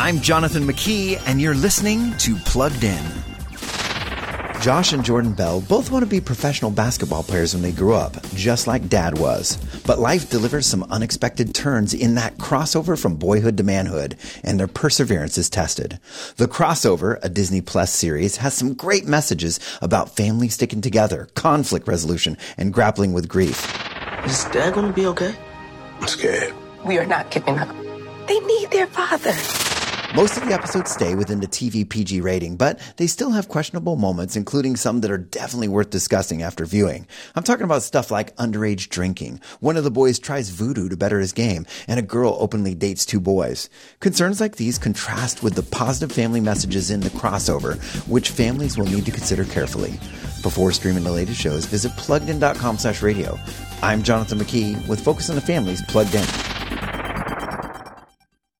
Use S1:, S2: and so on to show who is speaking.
S1: I'm Jonathan McKee, and you're listening to Plugged In. Josh and Jordan Bell both want to be professional basketball players when they grow up, just like dad was. But life delivers some unexpected turns in that crossover from boyhood to manhood, and their perseverance is tested. The Crossover, a Disney Plus series, has some great messages about family sticking together, conflict resolution, and grappling with grief.
S2: Is dad gonna be okay?
S3: I'm scared.
S4: We are not giving up. They need their father.
S1: Most of the episodes stay within the TV PG rating, but they still have questionable moments, including some that are definitely worth discussing after viewing. I'm talking about stuff like underage drinking, one of the boys tries voodoo to better his game, and a girl openly dates two boys. Concerns like these contrast with the positive family messages in the crossover, which families will need to consider carefully. Before streaming the latest shows, visit pluggedin.com slash radio. I'm Jonathan McKee with Focus on the Family's Plugged In.